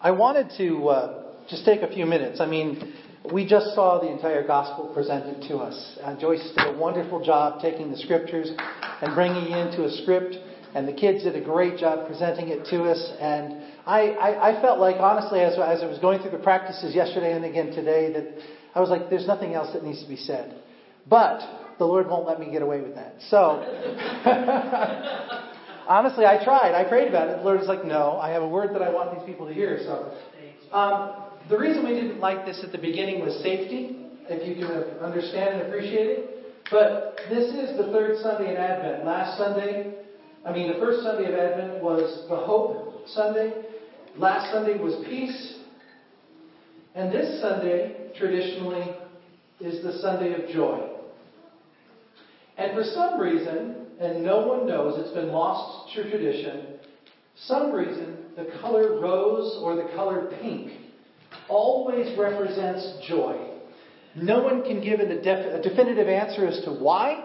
I wanted to uh, just take a few minutes. I mean, we just saw the entire gospel presented to us. Uh, Joyce did a wonderful job taking the scriptures and bringing it into a script, and the kids did a great job presenting it to us. And I, I, I felt like, honestly, as, as I was going through the practices yesterday and again today, that I was like, there's nothing else that needs to be said. But the Lord won't let me get away with that. So, honestly, I tried. I prayed about it. The Lord was like, no, I have a word that I want these people to hear. So, um, the reason we didn't like this at the beginning was safety, if you can understand and appreciate it. But this is the third Sunday in Advent. Last Sunday, I mean, the first Sunday of Advent was the Hope Sunday. Last Sunday was Peace. And this Sunday, traditionally, is the Sunday of Joy. And for some reason, and no one knows, it's been lost to tradition, some reason the color rose or the color pink always represents joy. No one can give a, def- a definitive answer as to why.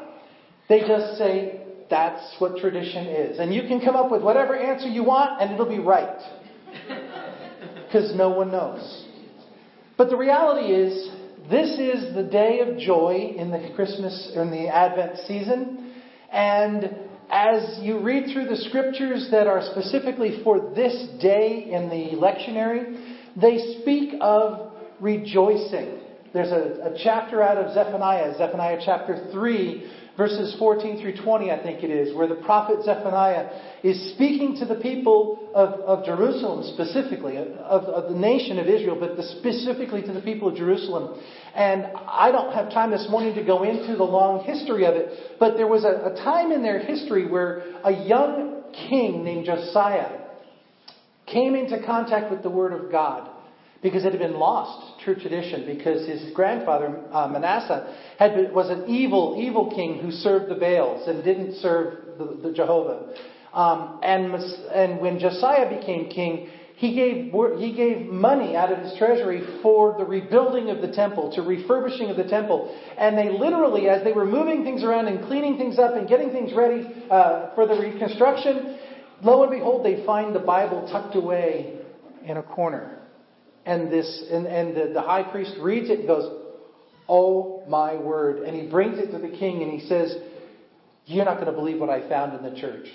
They just say that's what tradition is. And you can come up with whatever answer you want and it'll be right. Because no one knows. But the reality is, this is the day of joy in the Christmas, in the Advent season. And as you read through the scriptures that are specifically for this day in the lectionary, they speak of rejoicing. There's a, a, chapter out of Zephaniah, Zephaniah chapter 3, verses 14 through 20, I think it is, where the prophet Zephaniah is speaking to the people of, of Jerusalem specifically, of, of the nation of Israel, but specifically to the people of Jerusalem. And I don't have time this morning to go into the long history of it, but there was a, a time in their history where a young king named Josiah came into contact with the Word of God because it had been lost, true tradition, because his grandfather, uh, Manasseh, had been, was an evil, evil king who served the Baals and didn't serve the, the Jehovah. Um, and, and when Josiah became king, he gave, he gave money out of his treasury for the rebuilding of the temple, to refurbishing of the temple. And they literally, as they were moving things around and cleaning things up and getting things ready uh, for the reconstruction, lo and behold, they find the Bible tucked away in a corner. And this, and, and the, the high priest reads it and goes, Oh my word. And he brings it to the king and he says, You're not going to believe what I found in the church.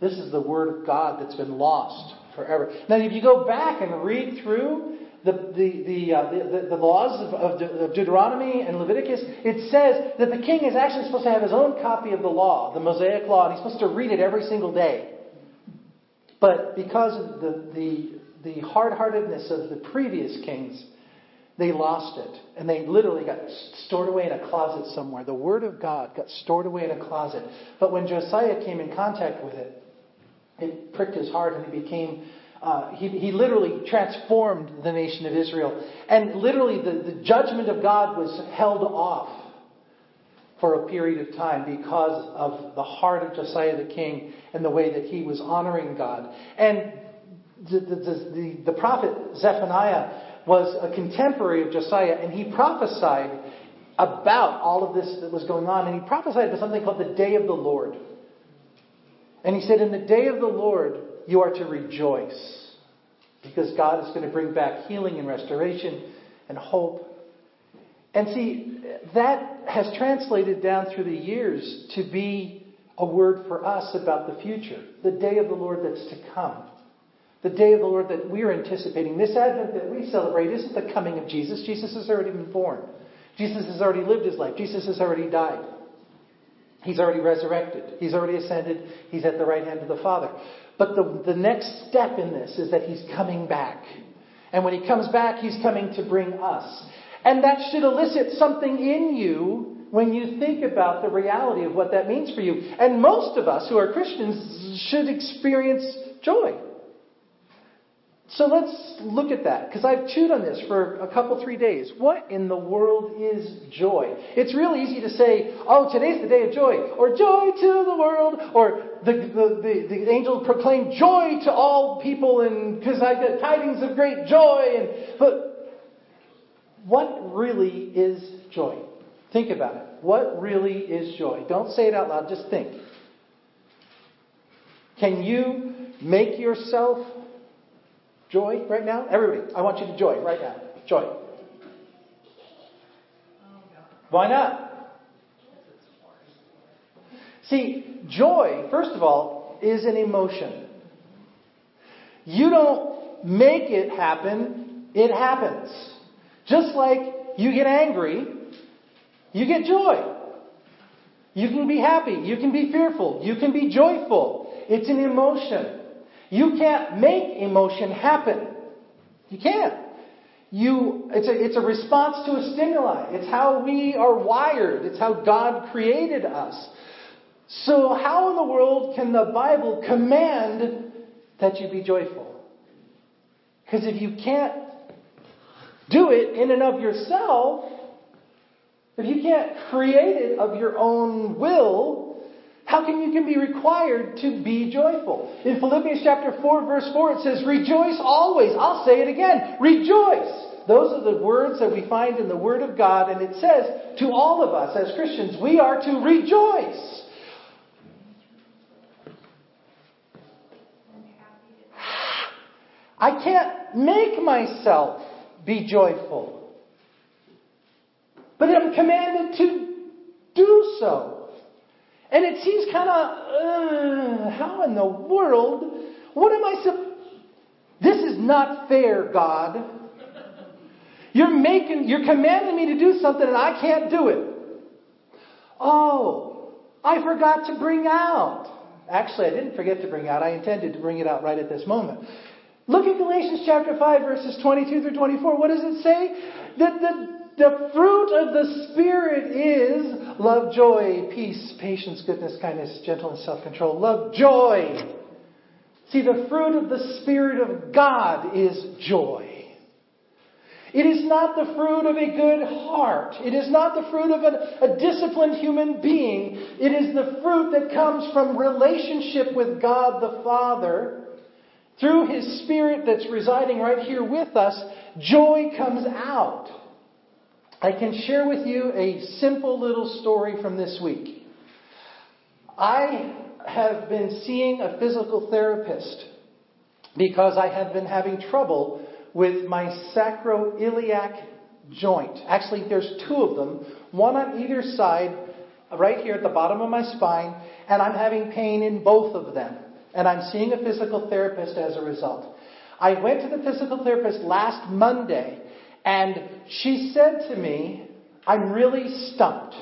This is the word of God that's been lost forever. Now, if you go back and read through the, the, the, uh, the, the, laws of, of, De- of Deuteronomy and Leviticus, it says that the king is actually supposed to have his own copy of the law, the Mosaic law, and he's supposed to read it every single day. But because of the, the the hard heartedness of the previous kings, they lost it. And they literally got stored away in a closet somewhere. The Word of God got stored away in a closet. But when Josiah came in contact with it, it pricked his heart and he became. Uh, he, he literally transformed the nation of Israel. And literally, the, the judgment of God was held off for a period of time because of the heart of Josiah the king and the way that he was honoring God. And the, the, the, the prophet Zephaniah was a contemporary of Josiah, and he prophesied about all of this that was going on, and he prophesied about something called the day of the Lord. And he said, In the day of the Lord, you are to rejoice, because God is going to bring back healing and restoration and hope. And see, that has translated down through the years to be a word for us about the future, the day of the Lord that's to come. The day of the Lord that we're anticipating, this Advent that we celebrate, isn't the coming of Jesus. Jesus has already been born. Jesus has already lived his life. Jesus has already died. He's already resurrected. He's already ascended. He's at the right hand of the Father. But the, the next step in this is that he's coming back. And when he comes back, he's coming to bring us. And that should elicit something in you when you think about the reality of what that means for you. And most of us who are Christians should experience joy. So let's look at that, because I've chewed on this for a couple, three days. What in the world is joy? It's real easy to say, oh, today's the day of joy, or joy to the world, or the, the, the, the angel proclaimed joy to all people, and because I get tidings of great joy. And, but what really is joy? Think about it. What really is joy? Don't say it out loud, just think. Can you make yourself Joy right now? Everybody, I want you to joy right now. Joy. Why not? See, joy, first of all, is an emotion. You don't make it happen, it happens. Just like you get angry, you get joy. You can be happy, you can be fearful, you can be joyful. It's an emotion. You can't make emotion happen. You can't. You, it's a, it's a response to a stimuli. It's how we are wired. It's how God created us. So how in the world can the Bible command that you be joyful? Because if you can't do it in and of yourself, if you can't create it of your own will, how can you can be required to be joyful? In Philippians chapter 4 verse 4 it says, rejoice always. I'll say it again. Rejoice. Those are the words that we find in the Word of God and it says to all of us as Christians, we are to rejoice. I can't make myself be joyful. But I'm commanded to do so. And it seems kind of, uh, how in the world? What am I supposed This is not fair, God. You're making, you're commanding me to do something and I can't do it. Oh, I forgot to bring out. Actually, I didn't forget to bring out. I intended to bring it out right at this moment. Look at Galatians chapter 5 verses 22 through 24. What does it say? That the, the fruit of the Spirit is love, joy, peace, patience, goodness, kindness, gentleness, self-control. Love, joy. See, the fruit of the Spirit of God is joy. It is not the fruit of a good heart. It is not the fruit of a, a, disciplined human being. It is the fruit that comes from relationship with God the Father through His Spirit that's residing right here with us, joy comes out. I can share with you a simple little story from this week. I have been seeing a physical therapist because I have been having trouble with my sacroiliac joint. Actually, there's two of them, one on either side, right here at the bottom of my spine, and I'm having pain in both of them and I'm seeing a physical therapist as a result. I went to the physical therapist last Monday, and she said to me, I'm really stumped.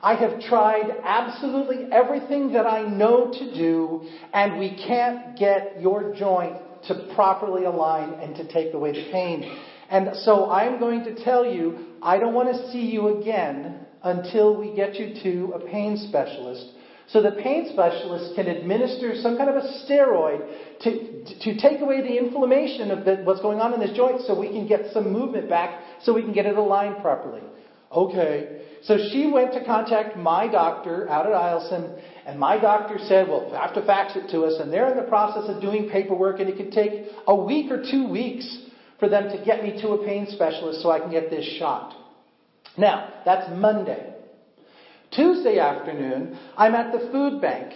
I have tried absolutely everything that I know to do, and we can't get your joint to properly align and to take away the pain. And so I'm going to tell you, I don't want to see you again until we get you to a pain specialist so the pain specialist can administer some kind of a steroid to, to take away the inflammation of the, what's going on in this joint so we can get some movement back so we can get it aligned properly. Okay. So she went to contact my doctor out at Eielson, and my doctor said, well, have to fax it to us, and they're in the process of doing paperwork, and it could take a week or two weeks for them to get me to a pain specialist so I can get this shot. Now, that's Monday. Tuesday afternoon, I'm at the food bank.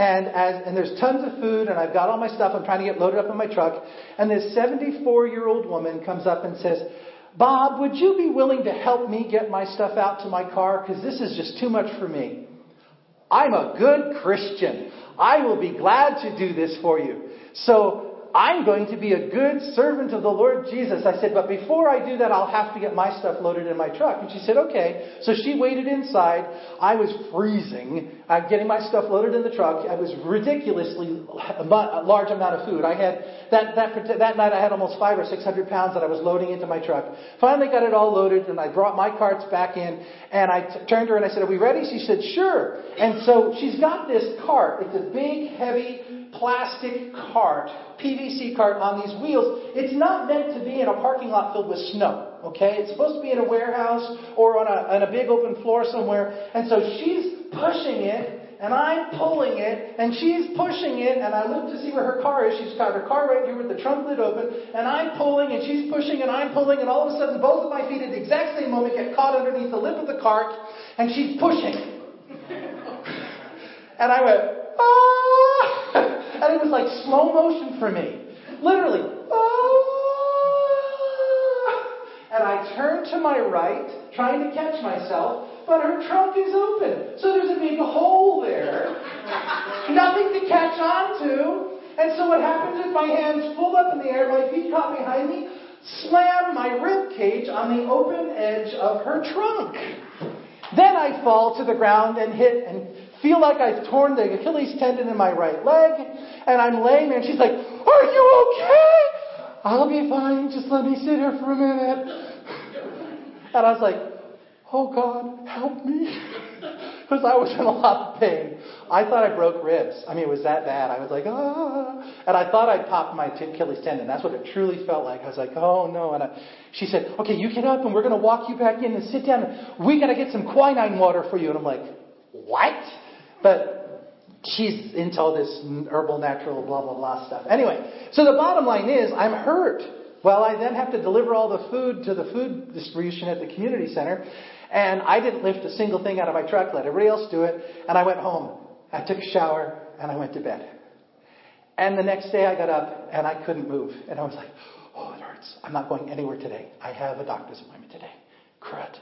And, as, and there's tons of food, and I've got all my stuff. I'm trying to get loaded up in my truck. And this 74 year old woman comes up and says, Bob, would you be willing to help me get my stuff out to my car? Because this is just too much for me. I'm a good Christian. I will be glad to do this for you. So I'm going to be a good servant of the Lord Jesus. I said, but before I do that, I'll have to get my stuff loaded in my truck. And she said, okay. So she waited inside. I was freezing, I'm getting my stuff loaded in the truck. I was ridiculously a large amount of food. I had, that, that, that night I had almost five or six hundred pounds that I was loading into my truck. Finally got it all loaded and I brought my carts back in and I t- turned to her and I said, are we ready? She said, sure. And so she's got this cart. It's a big, heavy, plastic cart, PVC cart on these wheels. It's not meant to be in a parking lot filled with snow. Okay? It's supposed to be in a warehouse or on a, on a big open floor somewhere. And so she's pushing it and I'm pulling it, and she's pushing it, and I look to see where her car is. She's got her car right here with the trunk lid open, and I'm pulling, and she's pushing, and I'm pulling, and all of a sudden, both of my feet at the exact same moment get caught underneath the lip of the cart, and she's pushing. and I went, ah! And it was like slow motion for me. Literally. Ah. And I turned to my right, trying to catch myself, but her trunk is open. So there's a big hole there. Nothing to catch on to. And so what happens is my hands pulled up in the air, my feet caught behind me, slam my rib cage on the open edge of her trunk. Then I fall to the ground and hit and feel like I've torn the Achilles tendon in my right leg. And I'm laying there and she's like, Are you okay? I'll be fine. Just let me sit here for a minute. And I was like, Oh God, help me. Because I was in a lot of pain. I thought I broke ribs. I mean, it was that bad. I was like, ah. And I thought I'd popped my Achilles tendon. That's what it truly felt like. I was like, oh no. And I, she said, okay, you get up and we're going to walk you back in and sit down. And we got to get some quinine water for you. And I'm like, what? But she's into all this herbal, natural, blah, blah, blah stuff. Anyway, so the bottom line is I'm hurt. Well, I then have to deliver all the food to the food distribution at the community center. And I didn't lift a single thing out of my truck, let everybody else do it. And I went home. I took a shower and I went to bed. And the next day I got up and I couldn't move. And I was like, oh, it hurts. I'm not going anywhere today. I have a doctor's appointment today. Crud.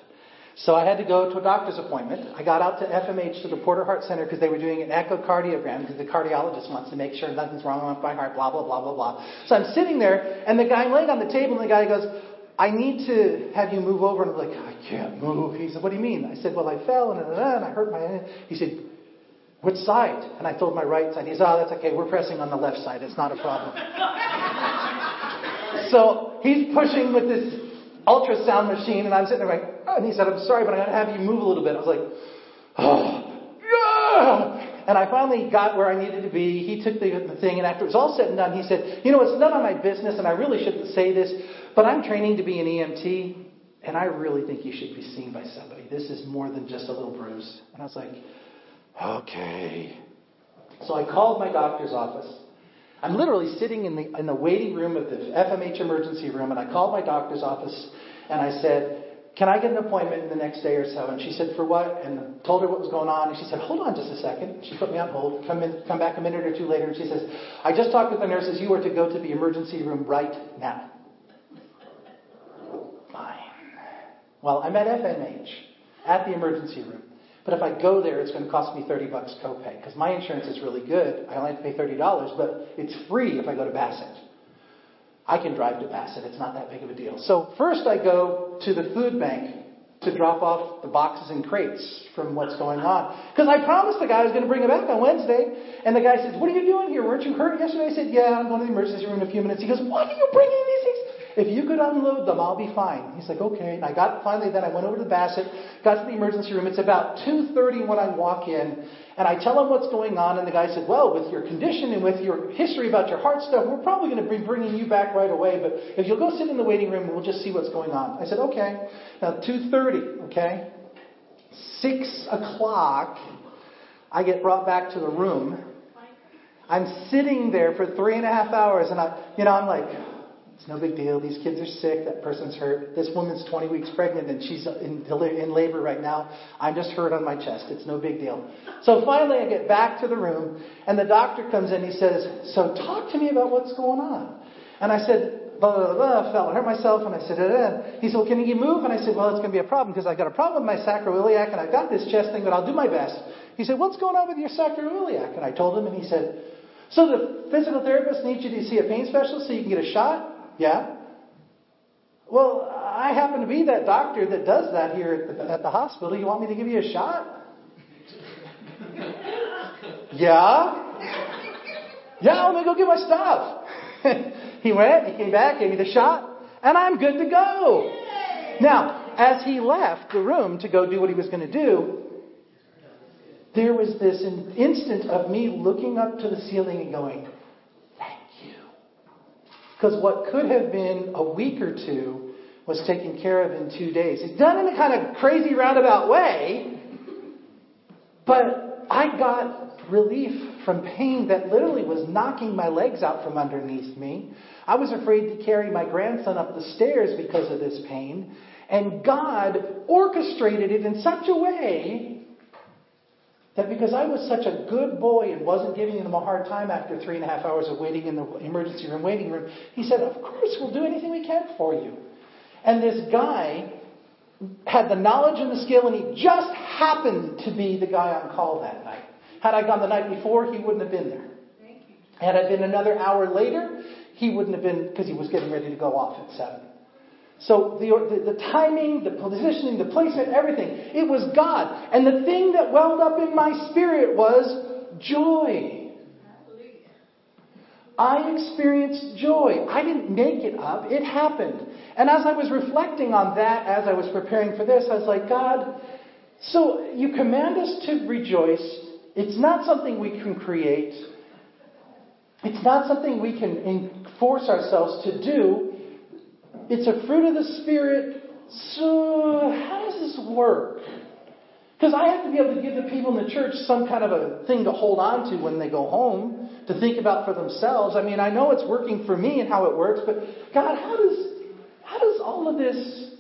So I had to go to a doctor's appointment. I got out to FMH to the Porter Heart Center because they were doing an echocardiogram because the cardiologist wants to make sure nothing's wrong with my heart, blah, blah, blah, blah, blah. So I'm sitting there and the guy laying on the table and the guy goes, I need to have you move over. And I'm like, I can't move. He said, What do you mean? I said, Well, I fell and, and I hurt my. He said, Which side? And I told my right side. He said, Oh, that's okay. We're pressing on the left side. It's not a problem. so he's pushing with this ultrasound machine, and I'm sitting there like, oh, and he said, I'm sorry, but I gotta have you move a little bit. I was like, oh, yeah. And I finally got where I needed to be. He took the, the thing, and after it was all said and done, he said, You know, it's none of my business, and I really shouldn't say this, but I'm training to be an EMT, and I really think you should be seen by somebody. This is more than just a little bruise. And I was like, Okay. So I called my doctor's office. I'm literally sitting in the, in the waiting room of the FMH emergency room, and I called my doctor's office and I said, Can I get an appointment in the next day or so? And she said, For what? And told her what was going on. And she said, Hold on just a second. She put me on hold. Come, in, come back a minute or two later, and she says, I just talked with the nurses. You are to go to the emergency room right now. Fine. Well, I'm at FMH, at the emergency room. But if I go there, it's going to cost me 30 bucks copay because my insurance is really good. I only have to pay $30, but it's free if I go to Bassett. I can drive to Bassett. It's not that big of a deal. So first I go to the food bank to drop off the boxes and crates from what's going on. Because I promised the guy I was going to bring it back on Wednesday. And the guy says, What are you doing here? Weren't you hurt yesterday? I said, Yeah, I'm going to the emergency room in a few minutes. He goes, What are you bringing these things? If you could unload them, I'll be fine. He's like, okay. And I got finally then I went over to the Bassett, got to the emergency room. It's about 2:30 when I walk in, and I tell him what's going on, and the guy said, well, with your condition and with your history about your heart stuff, we're probably going to be bringing you back right away. But if you'll go sit in the waiting room, we'll just see what's going on. I said, okay. Now 2:30, okay. Six o'clock, I get brought back to the room. I'm sitting there for three and a half hours, and I, you know, I'm like, it's no big deal. These kids are sick. That person's hurt. This woman's 20 weeks pregnant and she's in, in labor right now. I'm just hurt on my chest. It's no big deal. So finally, I get back to the room and the doctor comes in. He says, So talk to me about what's going on. And I said, blah, blah, blah, fell, hurt myself. And I said, da, He said, well, can you move? And I said, well, it's going to be a problem because I've got a problem with my sacroiliac and I've got this chest thing, but I'll do my best. He said, what's going on with your sacroiliac? And I told him and he said, so the physical therapist needs you to see a pain specialist so you can get a shot? Yeah? Well, I happen to be that doctor that does that here at the, at the hospital. You want me to give you a shot? yeah? Yeah, let me go get my stuff. he went, he came back, gave me the shot, and I'm good to go. Now, as he left the room to go do what he was going to do, there was this instant of me looking up to the ceiling and going, because what could have been a week or two was taken care of in two days. It's done in a kind of crazy roundabout way, but I got relief from pain that literally was knocking my legs out from underneath me. I was afraid to carry my grandson up the stairs because of this pain. And God orchestrated it in such a way that because I was such a good boy and wasn't giving them a hard time after three and a half hours of waiting in the emergency room waiting room, he said, Of course, we'll do anything we can for you. And this guy had the knowledge and the skill, and he just happened to be the guy on call that night. Had I gone the night before, he wouldn't have been there. Had I been another hour later, he wouldn't have been, because he was getting ready to go off at 7. So the, the, the, timing, the positioning, the placement, everything, it was God. And the thing that welled up in my spirit was joy. I experienced joy. I didn't make it up. It happened. And as I was reflecting on that, as I was preparing for this, I was like, God, so you command us to rejoice. It's not something we can create. It's not something we can force ourselves to do. It's a fruit of the Spirit. So, how does this work? Because I have to be able to give the people in the church some kind of a thing to hold on to when they go home, to think about for themselves. I mean, I know it's working for me and how it works, but God, how does how does all of this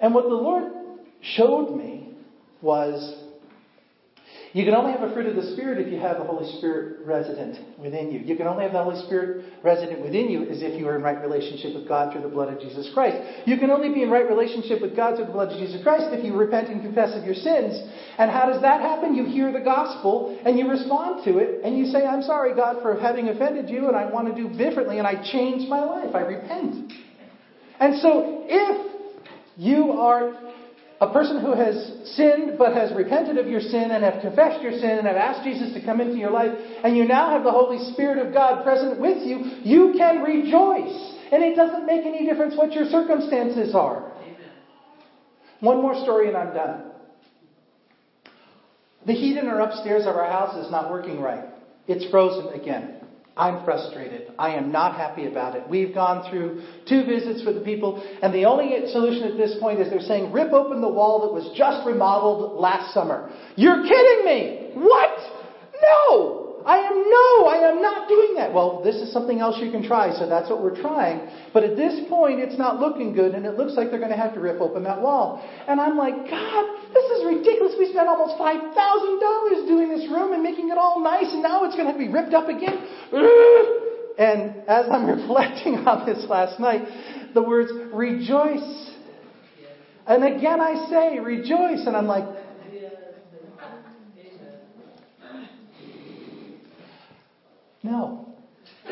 and what the Lord showed me was you can only have a fruit of the Spirit if you have the Holy Spirit resident within you. You can only have the Holy Spirit resident within you as if you are in right relationship with God through the blood of Jesus Christ. You can only be in right relationship with God through the blood of Jesus Christ if you repent and confess of your sins. And how does that happen? You hear the gospel and you respond to it and you say, I'm sorry, God, for having offended you and I want to do differently and I change my life. I repent. And so if you are a person who has sinned but has repented of your sin and have confessed your sin and have asked Jesus to come into your life, and you now have the Holy Spirit of God present with you, you can rejoice. And it doesn't make any difference what your circumstances are. Amen. One more story and I'm done. The heat in our upstairs of our house is not working right. It's frozen again. I'm frustrated. I am not happy about it. We've gone through two visits with the people, and the only solution at this point is they're saying, rip open the wall that was just remodeled last summer. You're kidding me! What? No! I am no, I am not doing that. Well, this is something else you can try, so that's what we're trying. But at this point, it's not looking good, and it looks like they're going to have to rip open that wall. And I'm like, God, this is ridiculous. We spent almost $5,000 doing this room and making it all nice, and now it's going to be ripped up again. And as I'm reflecting on this last night, the words rejoice. And again I say rejoice, and I'm like, No.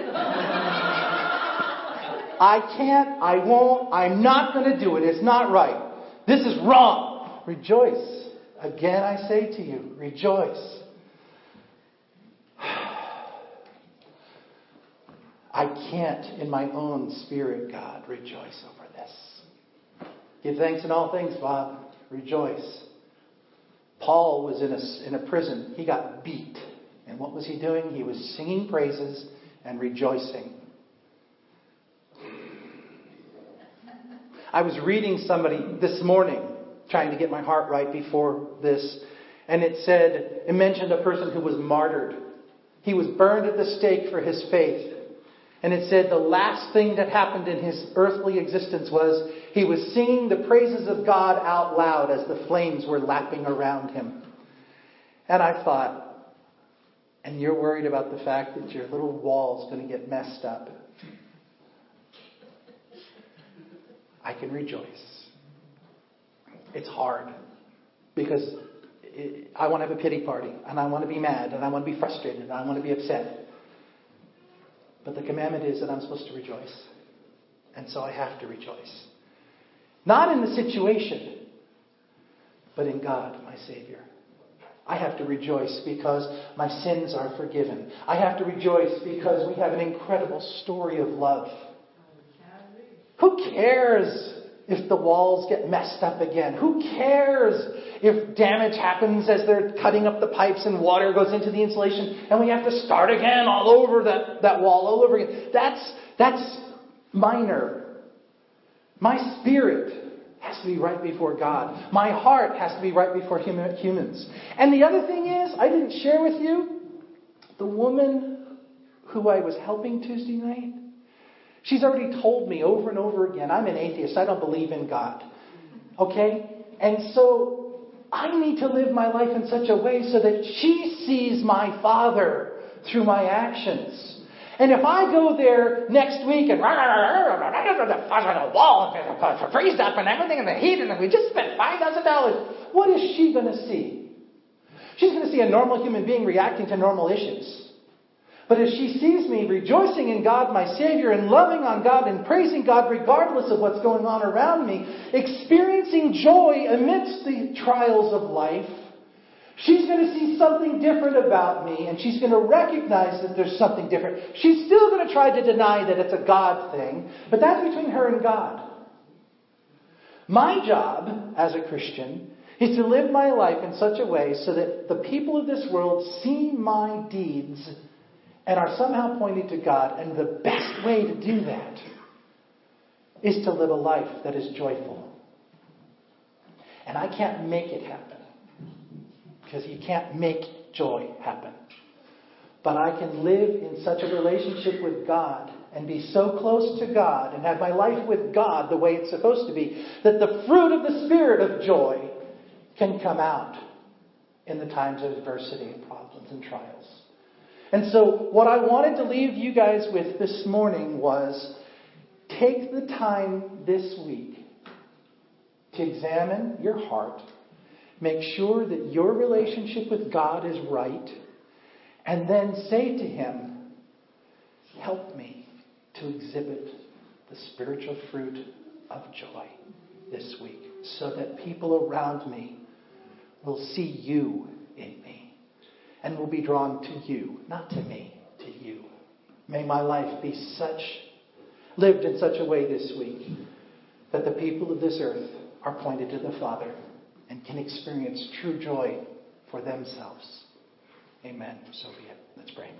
I can't, I won't, I'm not going to do it. It's not right. This is wrong. Rejoice. Again, I say to you, rejoice. I can't, in my own spirit, God, rejoice over this. Give thanks in all things, Bob. Rejoice. Paul was in a, in a prison. He got beat. And what was he doing? He was singing praises and rejoicing. I was reading somebody this morning, trying to get my heart right before this, and it said, it mentioned a person who was martyred. He was burned at the stake for his faith. And it said the last thing that happened in his earthly existence was he was singing the praises of God out loud as the flames were lapping around him. And I thought, and you're worried about the fact that your little wall is going to get messed up, I can rejoice. It's hard because I want to have a pity party and I want to be mad and I want to be frustrated and I want to be upset. But the commandment is that I'm supposed to rejoice. And so I have to rejoice. Not in the situation, but in God, my Savior. I have to rejoice because my sins are forgiven. I have to rejoice because we have an incredible story of love. Who cares if the walls get messed up again? Who cares if damage happens as they're cutting up the pipes and water goes into the insulation and we have to start again all over that, that wall all over again? That's, that's minor. My spirit has to be right before God. My heart has to be right before humans. And the other thing is, I didn't share with you the woman who I was helping Tuesday night. She's already told me over and over again, I'm an atheist. I don't believe in God. Okay? And so I need to live my life in such a way so that she sees my Father through my actions. And if I go there next week and the wall and freeze up and everything in the heat and we just spent $5,000, what is she going to see? She's going to see a normal human being reacting to normal issues. But if she sees me rejoicing in God, my Savior, and loving on God and praising God regardless of what's going on around me, experiencing joy amidst the trials of life, she's going to see something different about me and she's going to recognize that there's something different. She's still going to try to deny that it's a God thing, but that's between her and God. My job as a Christian is to live my life in such a way so that the people of this world see my deeds and are somehow pointed to God. And the best way to do that is to live a life that is joyful. And I can't make it happen because you can't make joy happen. But I can live in such a relationship with God and be so close to God and have my life with God the way it's supposed to be that the fruit of the Spirit of joy can come out in the times of adversity and problems and trials. And so, what I wanted to leave you guys with this morning was take the time this week to examine your heart, make sure that your relationship with God is right, and then say to Him, Help me to exhibit the spiritual fruit of joy this week so that people around me will see you in me and will be drawn to you, not to me, to you. May my life be such, lived in such a way this week that the people of this earth are pointed to the Father and can experience true joy for themselves. Amen. So be it. Let's pray.